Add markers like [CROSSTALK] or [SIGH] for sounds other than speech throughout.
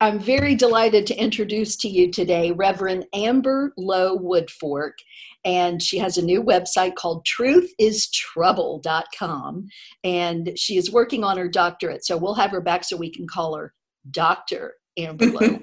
I'm very delighted to introduce to you today Reverend Amber Lowe Woodfork, and she has a new website called truthistrouble.com, and she is working on her doctorate. So we'll have her back so we can call her Dr. Amber Lowe [LAUGHS] [LAUGHS]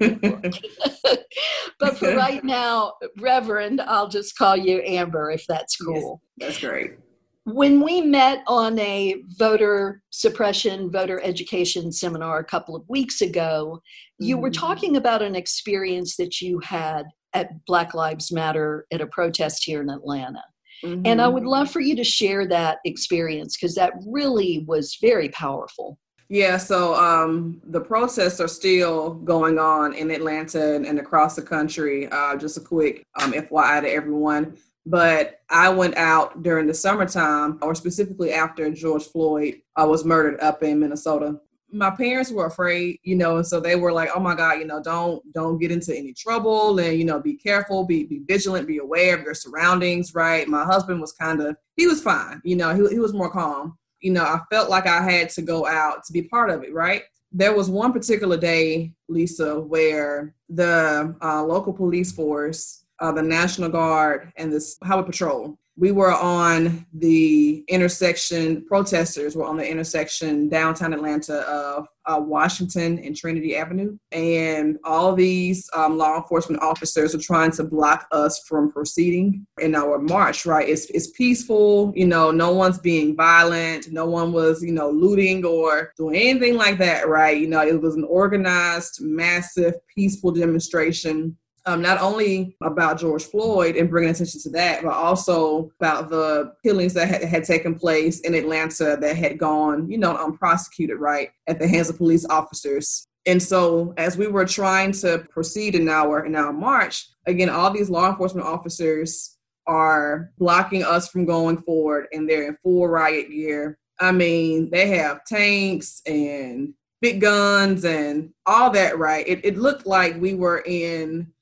but for right now, Reverend, I'll just call you Amber if that's cool. Yes, that's great when we met on a voter suppression, voter education seminar a couple of weeks ago, you mm-hmm. were talking about an experience that you had at Black Lives Matter at a protest here in Atlanta. Mm-hmm. And I would mm-hmm. love for you to share that experience because that really was very powerful. Yeah, so um, the protests are still going on in Atlanta and, and across the country. Uh, just a quick um, FYI to everyone. But I went out during the summertime, or specifically after George Floyd uh, was murdered up in Minnesota. My parents were afraid, you know, and so they were like, "Oh my God, you know, don't don't get into any trouble, and you know, be careful, be be vigilant, be aware of your surroundings." Right? My husband was kind of he was fine, you know, he he was more calm. You know, I felt like I had to go out to be part of it, right? there was one particular day, Lisa, where the uh, local police force uh, the National Guard, and the Highway Patrol. We were on the intersection, protesters were on the intersection downtown Atlanta of uh, Washington and Trinity Avenue. And all these um, law enforcement officers are trying to block us from proceeding in our march, right? It's, it's peaceful, you know, no one's being violent, no one was, you know, looting or doing anything like that, right? You know, it was an organized, massive, peaceful demonstration um, not only about George Floyd and bringing attention to that, but also about the killings that had, had, taken place in Atlanta that had gone, you know, unprosecuted, right, at the hands of police officers. And so, as we were trying to proceed in our in our march, again, all these law enforcement officers are blocking us from going forward, and they're in full riot gear. I mean, they have tanks and big guns and all that, right? It, it looked like we were in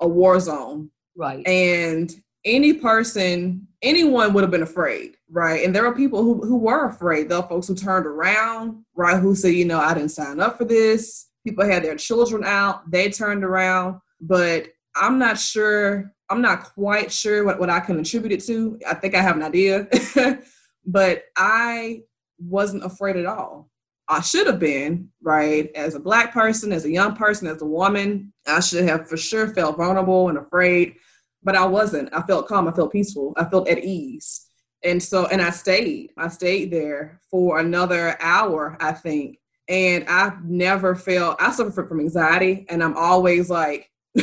a war zone. Right. And any person, anyone would have been afraid, right? And there are people who, who were afraid. There were folks who turned around, right? Who said, you know, I didn't sign up for this. People had their children out, they turned around. But I'm not sure, I'm not quite sure what, what I can attribute it to. I think I have an idea. [LAUGHS] but I wasn't afraid at all. I should have been, right? As a black person, as a young person, as a woman, I should have for sure felt vulnerable and afraid, but I wasn't. I felt calm, I felt peaceful, I felt at ease. And so, and I stayed. I stayed there for another hour, I think. And I've never felt, I suffer from anxiety, and I'm always like, [LAUGHS]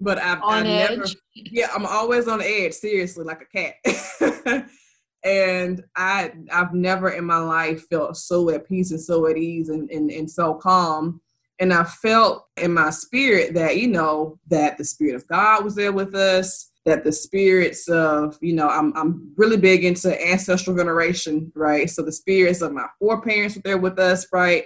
but I've, on I've edge. never, yeah, I'm always on edge, seriously, like a cat. [LAUGHS] and I I've never in my life felt so at peace and so at ease and, and, and so calm. And I felt in my spirit that, you know, that the spirit of God was there with us, that the spirits of, you know, I'm I'm really big into ancestral veneration, right? So the spirits of my foreparents were there with us, right?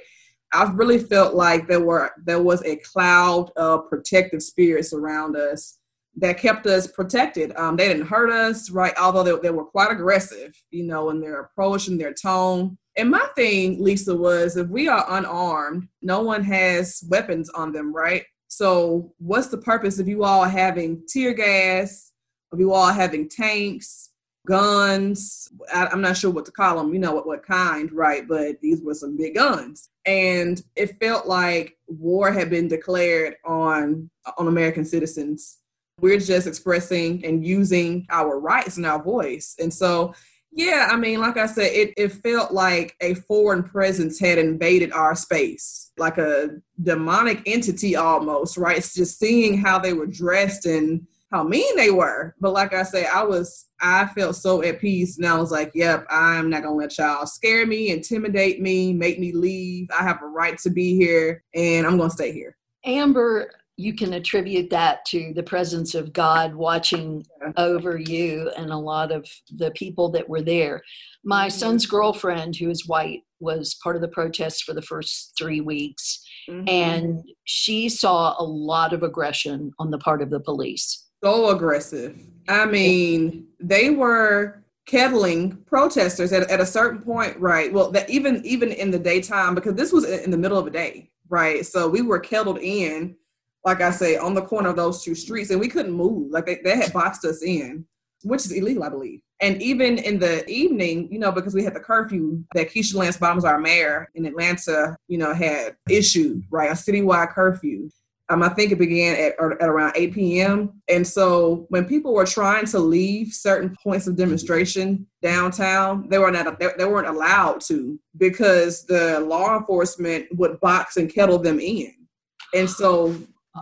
I've really felt like there were there was a cloud of protective spirits around us that kept us protected. Um, they didn't hurt us, right? Although they, they were quite aggressive, you know, in their approach and their tone. And my thing, Lisa, was if we are unarmed, no one has weapons on them, right? So what's the purpose of you all having tear gas, of you all having tanks, guns? I, am not sure what to call them, you know, what, what kind, right? But these were some big guns. And it felt like war had been declared on on American citizens we're just expressing and using our rights and our voice. And so, yeah, I mean, like I said, it, it felt like a foreign presence had invaded our space, like a demonic entity almost, right? It's just seeing how they were dressed and how mean they were. But like I said, I was, I felt so at peace. And I was like, yep, I'm not to let y'all scare me, intimidate me, make me leave. I have a right to be here and I'm to stay here. Amber, you can attribute that to the presence of God watching over you and a lot of the people that were there. My mm-hmm. son's girlfriend, who is white, was part of the protest for the first three weeks, mm-hmm. and she saw a lot of aggression on the part of the police. So aggressive. I mean, they were kettling protesters at, at a certain point, right? Well, that even even in the daytime, because this was in the middle of a day, right? So we were kettled in, like I say, on the corner of those two streets, and we couldn't move. Like they, they had boxed us in, which is illegal, I believe. And even in the evening, you know, because we had the curfew that Keisha Lance Bottoms, our mayor in Atlanta, you know, had issued, right, a citywide curfew. Um, I think it began at, at around 8 p.m. And so when people were trying to leave certain points of demonstration downtown, they were not they, they weren't allowed to because the law enforcement would box and kettle them in. And so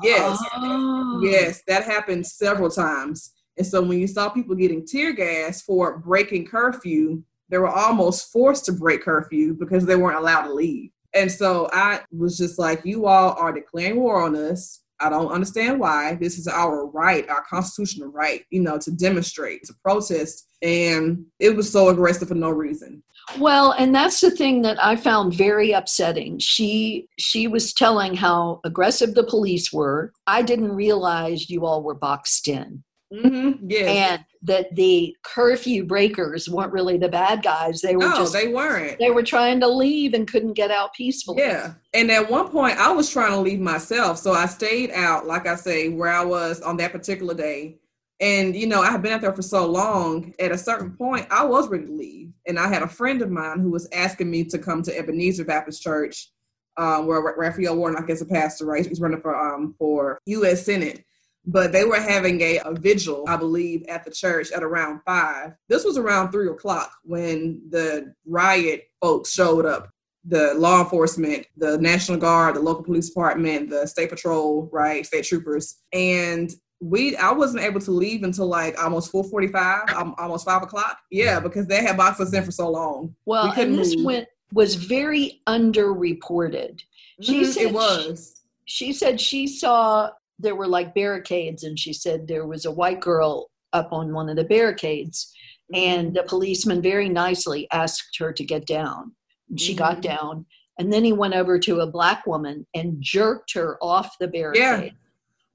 yes, oh. yes, that happened several times. And so when you saw people getting tear gas for breaking curfew, they were almost forced to break curfew because they weren't allowed to leave. And so I was just like, you all are declaring war on us. I don't understand why. This is our right, our constitutional right, you know, to demonstrate, to protest. And it was so aggressive for no reason. Well, and that's the thing that I found very upsetting. She she was telling how aggressive the police were. I didn't realize you all were boxed in. Mm-hmm. Yes. And that the curfew breakers weren't really the bad guys. They were no, just they weren't. They were trying to leave and couldn't get out peacefully. Yeah. And at one point I was trying to leave myself. So I stayed out, like I say, where I was on that particular day. And you know, I had been out there for so long. At a certain point, I was ready to leave. And I had a friend of mine who was asking me to come to Ebenezer Baptist Church, um, where Raphael Warnock is a pastor, right? He's running for um for U.S. Senate but they were having a, a vigil, I believe, at the church at around five. This was around three o'clock when the riot folks showed up. The law enforcement, the National Guard, the local police department, the state patrol, right, state troopers, and we I wasn't able to leave until like almost 4:45, um, almost five o'clock. Yeah, because they had boxed us in for so long. Well, we and this move. went was very underreported. She mm, said it was. She, she said she saw there were like barricades and she said there was a white girl up on one of the barricades and mm-hmm. the policeman very nicely asked her to get down. She mm-hmm. got down and then he went over to a black woman and jerked her off the barricade. Yeah.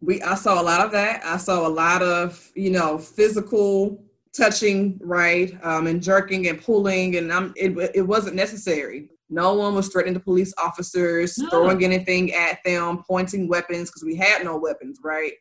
We i saw a lot of that. I saw a lot of you know physical touching right um, and jerking and pulling and I'm, it, it wasn't necessary no one was threatening the police officers, no. throwing anything at them, pointing weapons because we had no weapons, right?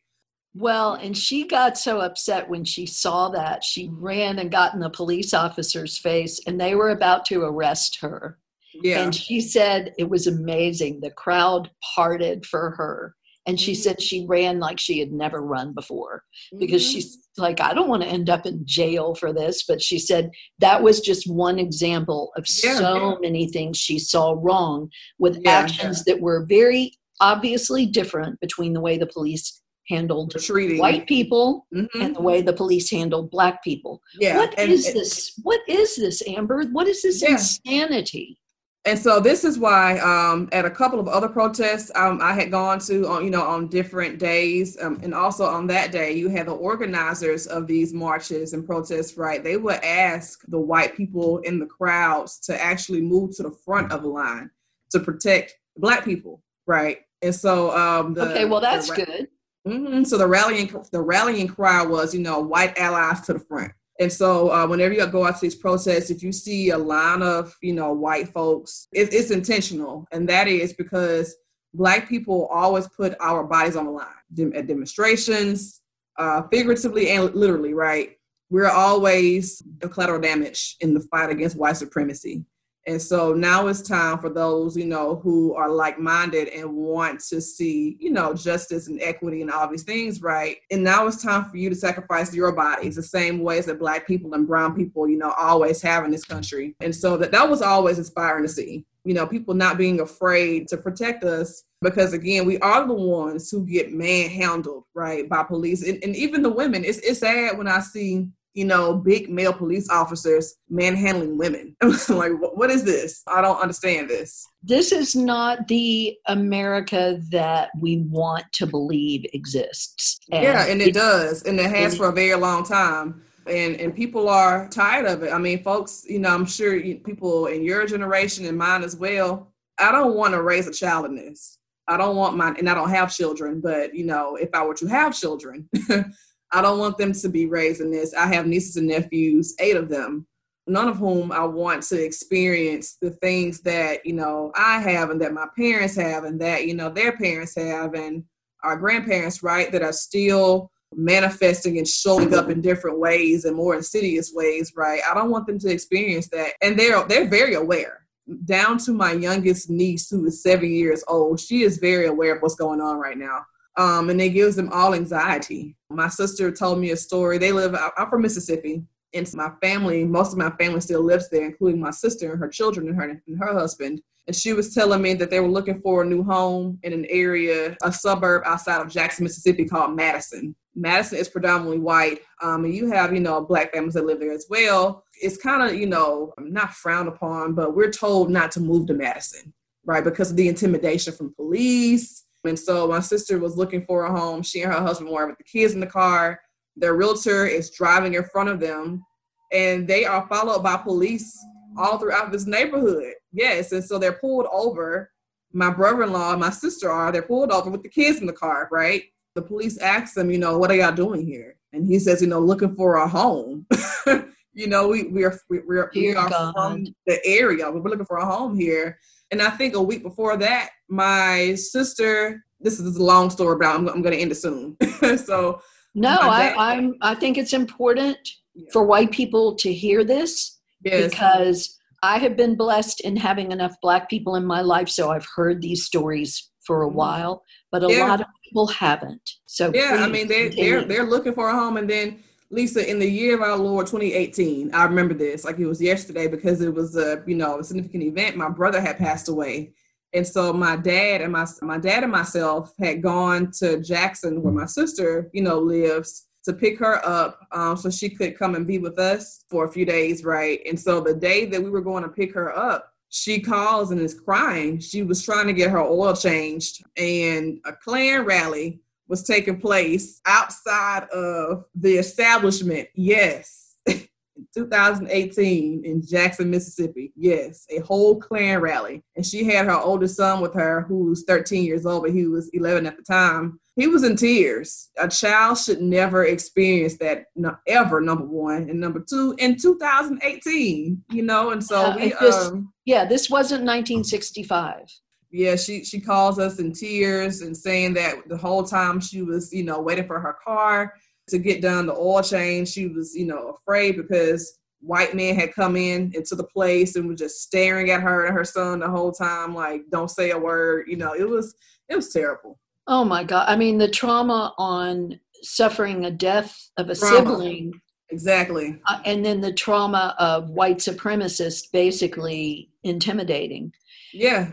Well, and she got so upset when she saw that. She ran and got in the police officer's face, and they were about to arrest her. Yeah. And she said it was amazing. The crowd parted for her. And she mm-hmm. said she ran like she had never run before because mm-hmm. she's like, I don't want to end up in jail for this. But she said that was just one example of yeah, so yeah. many things she saw wrong with yeah, actions that were very obviously different between the way the police handled white people mm-hmm. and the way the police handled black people. Yeah. What and, is this? What is this, Amber? What is this insanity? And so this is why um, at a couple of other protests um, I had gone to on you know on different days um, and also on that day you had the organizers of these marches and protests right? They would ask the white people in the crowds to actually move to the front of the line to protect black people right? And so um, the, okay well that's the, good. Mm-hmm, so the rallying the rallying cry was you know white allies to the front and so, uh, whenever you go out to these protests, if you see a line of, you know, white folks, it, it's intentional, and that is because Black people always put our bodies on the line Dem- at demonstrations, uh, figuratively and literally. Right? We're always the collateral damage in the fight against white supremacy. And so now it's time for those, you know, who are like minded and want to see, you know, justice and equity and all these things, right? And now it's time for you to sacrifice your bodies the same ways that Black people and Brown people, you know, always have in this country. And so that, that was always inspiring to see, you know, people not being afraid to protect us because, again, we are the ones who get manhandled, right, by police. And, and even the women, it's, it's sad when I see you know, big male police officers manhandling women. [LAUGHS] like, what is this? I don't understand this. This is not the America that we want to believe exists. And yeah, and it, it does, and it has for a very long time. And and people are tired of it. I mean, folks, you know, I'm sure people in your generation and mine as well. I don't want to raise a child in this. I don't want my, and I don't have children, but you know, if I were to have children, [LAUGHS] I don't want them to be raised in this. I have nieces and nephews, eight of them. none of whom I want to experience the things that, you know, I have and that my parents have and that, you know, their parents have and our grandparents, right, that are still manifesting and showing up in different ways and more insidious ways, right? I don't want them to experience that. And they're they're very aware. Down to my youngest niece who is seven years old. She is very aware of what's going on right now. Um, and it gives them all anxiety. My sister told me a story. They live, I'm from Mississippi, and my family, most of my family still lives there, including my sister and her children and her and her husband. And she was telling me that they were looking for a new home in an area, a suburb outside of Jackson, Mississippi called Madison. Madison is predominantly white, um, and you have, you know, black families that live there as well. It's kind of, you know, not frowned upon, but we're told not to move to Madison, right, because of the intimidation from police. And so my sister was looking for a home. She and her husband were with the kids in the car. Their realtor is driving in front of them, and they are followed by police all throughout this neighborhood. Yes, and so they're pulled over. My brother-in-law and my sister are. They're pulled over with the kids in the car, right? The police ask them, you know, what are y'all doing here? And he says, you know, looking for a home. [LAUGHS] you know, we we are we, we are, we are from the area. We're looking for a home here. And I think a week before that, my sister. This is a long story, but I'm, I'm going to end it soon. [LAUGHS] so no, I, I'm. I think it's important yeah. for white people to hear this yes. because I have been blessed in having enough black people in my life, so I've heard these stories for a mm-hmm. while, but a yeah. lot of people haven't. So yeah, I mean they they're they're looking for a home, and then Lisa, in the year of our Lord 2018, I remember this like it was yesterday because it was a you know a significant event. My brother had passed away, and so my dad and my my dad and myself had gone to Jackson, where my sister you know lives, to pick her up um, so she could come and be with us for a few days, right? And so the day that we were going to pick her up, she calls and is crying. She was trying to get her oil changed, and a Klan rally was taking place outside of the establishment. Yes. [LAUGHS] 2018 in Jackson, Mississippi. Yes, a whole Klan rally. And she had her oldest son with her, who's 13 years old, but he was 11 at the time. He was in tears. A child should never experience that no, ever, number one. And number two, in 2018, you know, and so uh, we. This, um, yeah, this wasn't 1965 yeah, she she calls us in tears and saying that the whole time she was, you know, waiting for her car to get done the oil change. She was, you know, afraid because white men had come in into the place and was just staring at her and her son the whole time, like, don't say a word. You know, it was it was terrible. Oh my God. I mean, the trauma on suffering a death of a trauma. sibling. Exactly. Uh, and then the trauma of white supremacists basically intimidating. Yeah.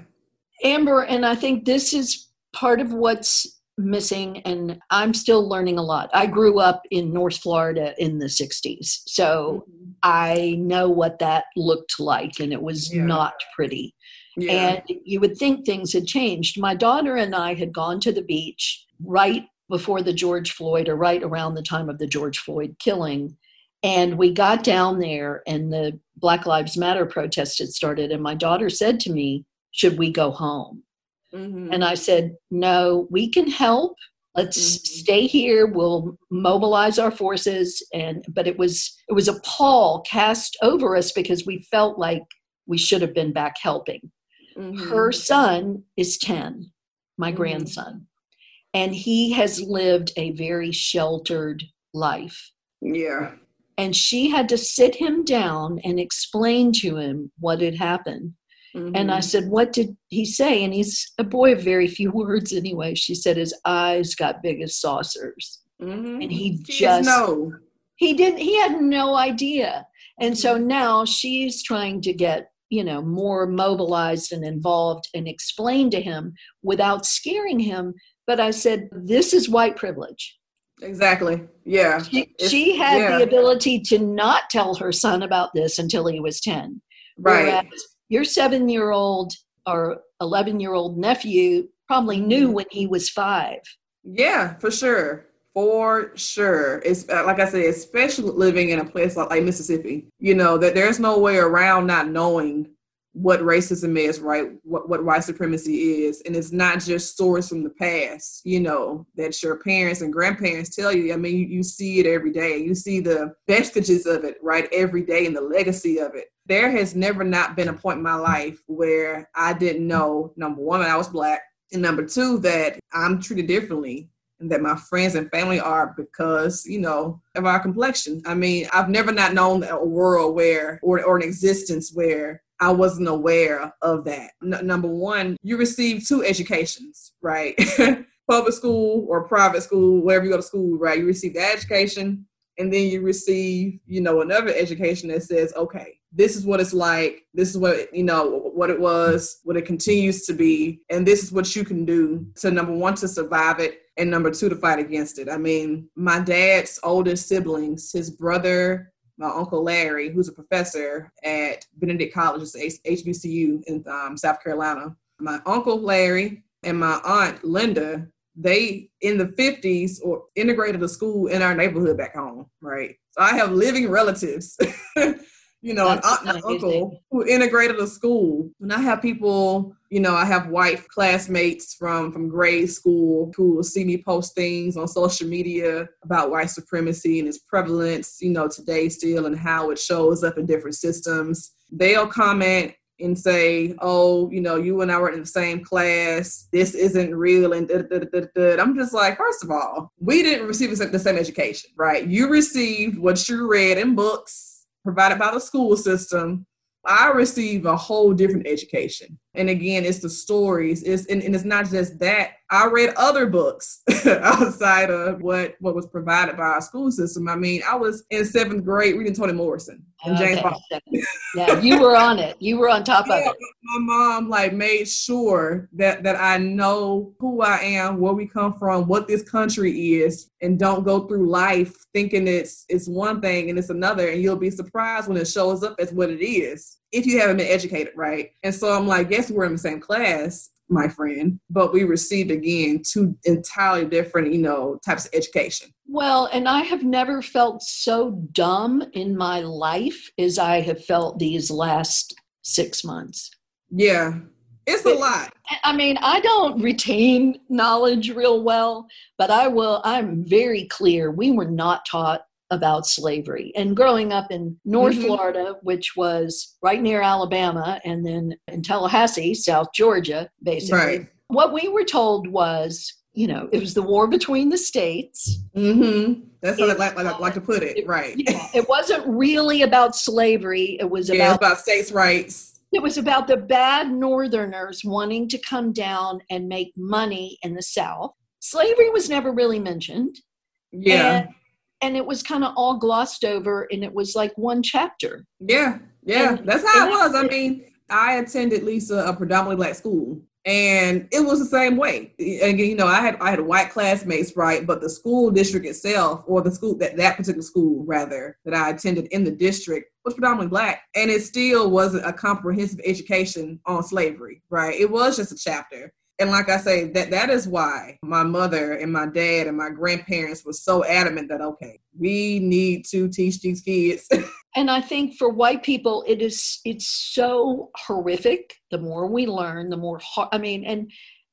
Amber, and I think this is part of what's missing and i'm still learning a lot i grew up in north florida in the 60s so mm-hmm. i know what that looked like and it was yeah. not pretty yeah. and you would think things had changed my daughter and i had gone to the beach right before the george floyd or right around the time of the george floyd killing and we got down there and the black lives matter protest had started and my daughter said to me should we go home Mm-hmm. And I said, no, we can help. Let's mm-hmm. stay here. We'll mobilize our forces. And but it was it was a pall cast over us because we felt like we should have been back helping. Mm-hmm. Her son is 10, my mm-hmm. grandson, and he has lived a very sheltered life. Yeah. And she had to sit him down and explain to him what had happened. Mm-hmm. And I mm-hmm. said, What did he say? And he's a boy of very few [LAUGHS] words anyway. She said, His eyes got big as saucers. Mm-hmm. And he just no. He didn't he had no idea. And so mm-hmm. now she's trying to get, you know, more mobilized and involved and explain to him without scaring him. But I said, This is white privilege. Exactly. Yeah. She, she had yeah. the ability to not tell her son about this until he was 10. Right. Whereas your seven year old or 11 year old nephew probably knew when he was five. Yeah, for sure. For sure. It's uh, like I said, especially living in a place like, like Mississippi, you know, that there's no way around not knowing what racism is, right? What what white supremacy is, and it's not just stories from the past, you know, that your parents and grandparents tell you. I mean, you, you see it every day. You see the vestiges of it, right, every day, and the legacy of it. There has never not been a point in my life where I didn't know number one, that I was black, and number two, that I'm treated differently and that my friends and family are because you know of our complexion i mean i've never not known a world where or, or an existence where I wasn't aware of that. N- number one, you receive two educations, right? [LAUGHS] Public school or private school, wherever you go to school, right? You receive the education, and then you receive, you know, another education that says, okay, this is what it's like. This is what you know what it was, what it continues to be, and this is what you can do to number one to survive it, and number two to fight against it. I mean, my dad's oldest siblings, his brother my uncle Larry, who's a professor at Benedict College, HBCU in um, South Carolina. My uncle Larry and my aunt Linda, they in the 50s or integrated a school in our neighborhood back home, right? So I have living relatives [LAUGHS] you know, That's an aunt and uncle who integrated a school. And I have people, you know, I have white classmates from from grade school who will see me post things on social media about white supremacy and its prevalence, you know, today still and how it shows up in different systems. They'll comment and say, "Oh, you know, you and I were in the same class. This isn't real." And da, da, da, I'm just like, first of all, we didn't receive the same education, right? You received what you read in books provided by the school system I receive a whole different education. And again, it's the stories. It's and, and it's not just that. I read other books [LAUGHS] outside of what what was provided by our school system. I mean, I was in seventh grade reading Toni Morrison and okay. James Baldwin. [LAUGHS] yeah, you were on it. You were on top yeah, of it. My mom like made sure that that I know who I am, where we come from, what this country is, and don't go through life thinking it's it's one thing and it's another, and you'll be surprised when it shows up as what it is if you haven't been educated, right? And so I'm like, yes, we're in the same class, my friend, but we received again two entirely different, you know, types of education. Well, and I have never felt so dumb in my life as I have felt these last six months. Yeah, it's a lot. I mean, I don't retain knowledge real well, but I will, I'm very clear. We were not taught about slavery. And growing up in North mm-hmm. Florida, which was right near Alabama, and then in Tallahassee, South Georgia, basically, right. what we were told was, you know, it was the war between the states. Mm-hmm. That's how I like, like, like, to put it, it right. Yeah, it wasn't really about slavery. It was yeah, about, about states' rights. It was about the bad Northerners wanting to come down and make money in the South. Slavery was never really mentioned. Yeah. And and it was kind of all glossed over and it was like one chapter. Yeah yeah and, that's how it was. I mean i attended lisa a predominantly black school and it was the same way. Again you know i had i had white classmates right but the school district itself or the school that that particular school rather that i attended in the district was predominantly black and it still wasn't a comprehensive education on slavery right? It was just a chapter and like I say, that that is why my mother and my dad and my grandparents were so adamant that okay, we need to teach these kids. [LAUGHS] and I think for white people, it is it's so horrific. The more we learn, the more I mean, and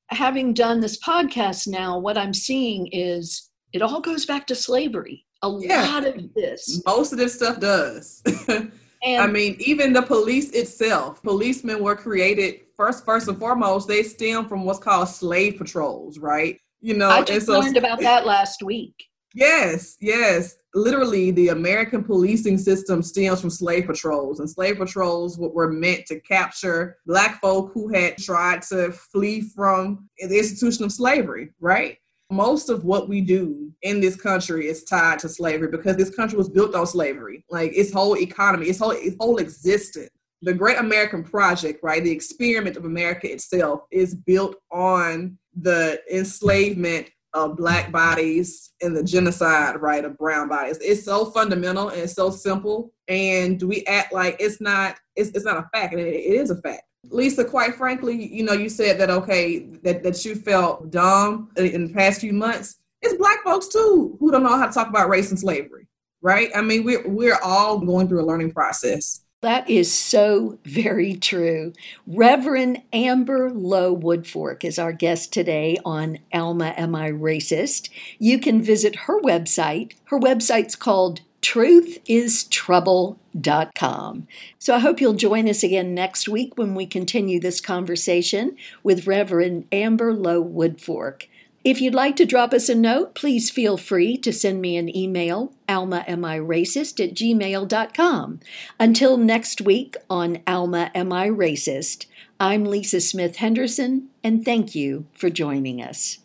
having done this podcast now, what I'm seeing is it all goes back to slavery. A yeah, lot of this. Most of this stuff does. [LAUGHS] And I mean, even the police itself, policemen were created first, first and foremost, they stem from what's called slave patrols, right? You know, I just so, learned about that last week. Yes, yes. Literally, the American policing system stems from slave patrols, and slave patrols were meant to capture black folk who had tried to flee from the institution of slavery, right? Most of what we do in this country is tied to slavery because this country was built on slavery. Like its whole economy, its whole its whole existence. The Great American Project, right? The experiment of America itself is built on the enslavement of black bodies and the genocide, right, of brown bodies. It's so fundamental and it's so simple. And we act like it's not it's, it's not a fact, and it, it is a fact. Lisa, quite frankly, you know, you said that okay, that, that you felt dumb in the past few months. It's black folks too who don't know how to talk about race and slavery, right? I mean, we're we're all going through a learning process. That is so very true. Reverend Amber Lowe Woodfork is our guest today on Alma Am I Racist? You can visit her website. Her website's called truthistrouble.com. So I hope you'll join us again next week when we continue this conversation with Reverend Amber Lowe Woodfork. If you'd like to drop us a note, please feel free to send me an email, almaamiracist at gmail.com. Until next week on Alma Am I Racist, I'm Lisa Smith Henderson, and thank you for joining us.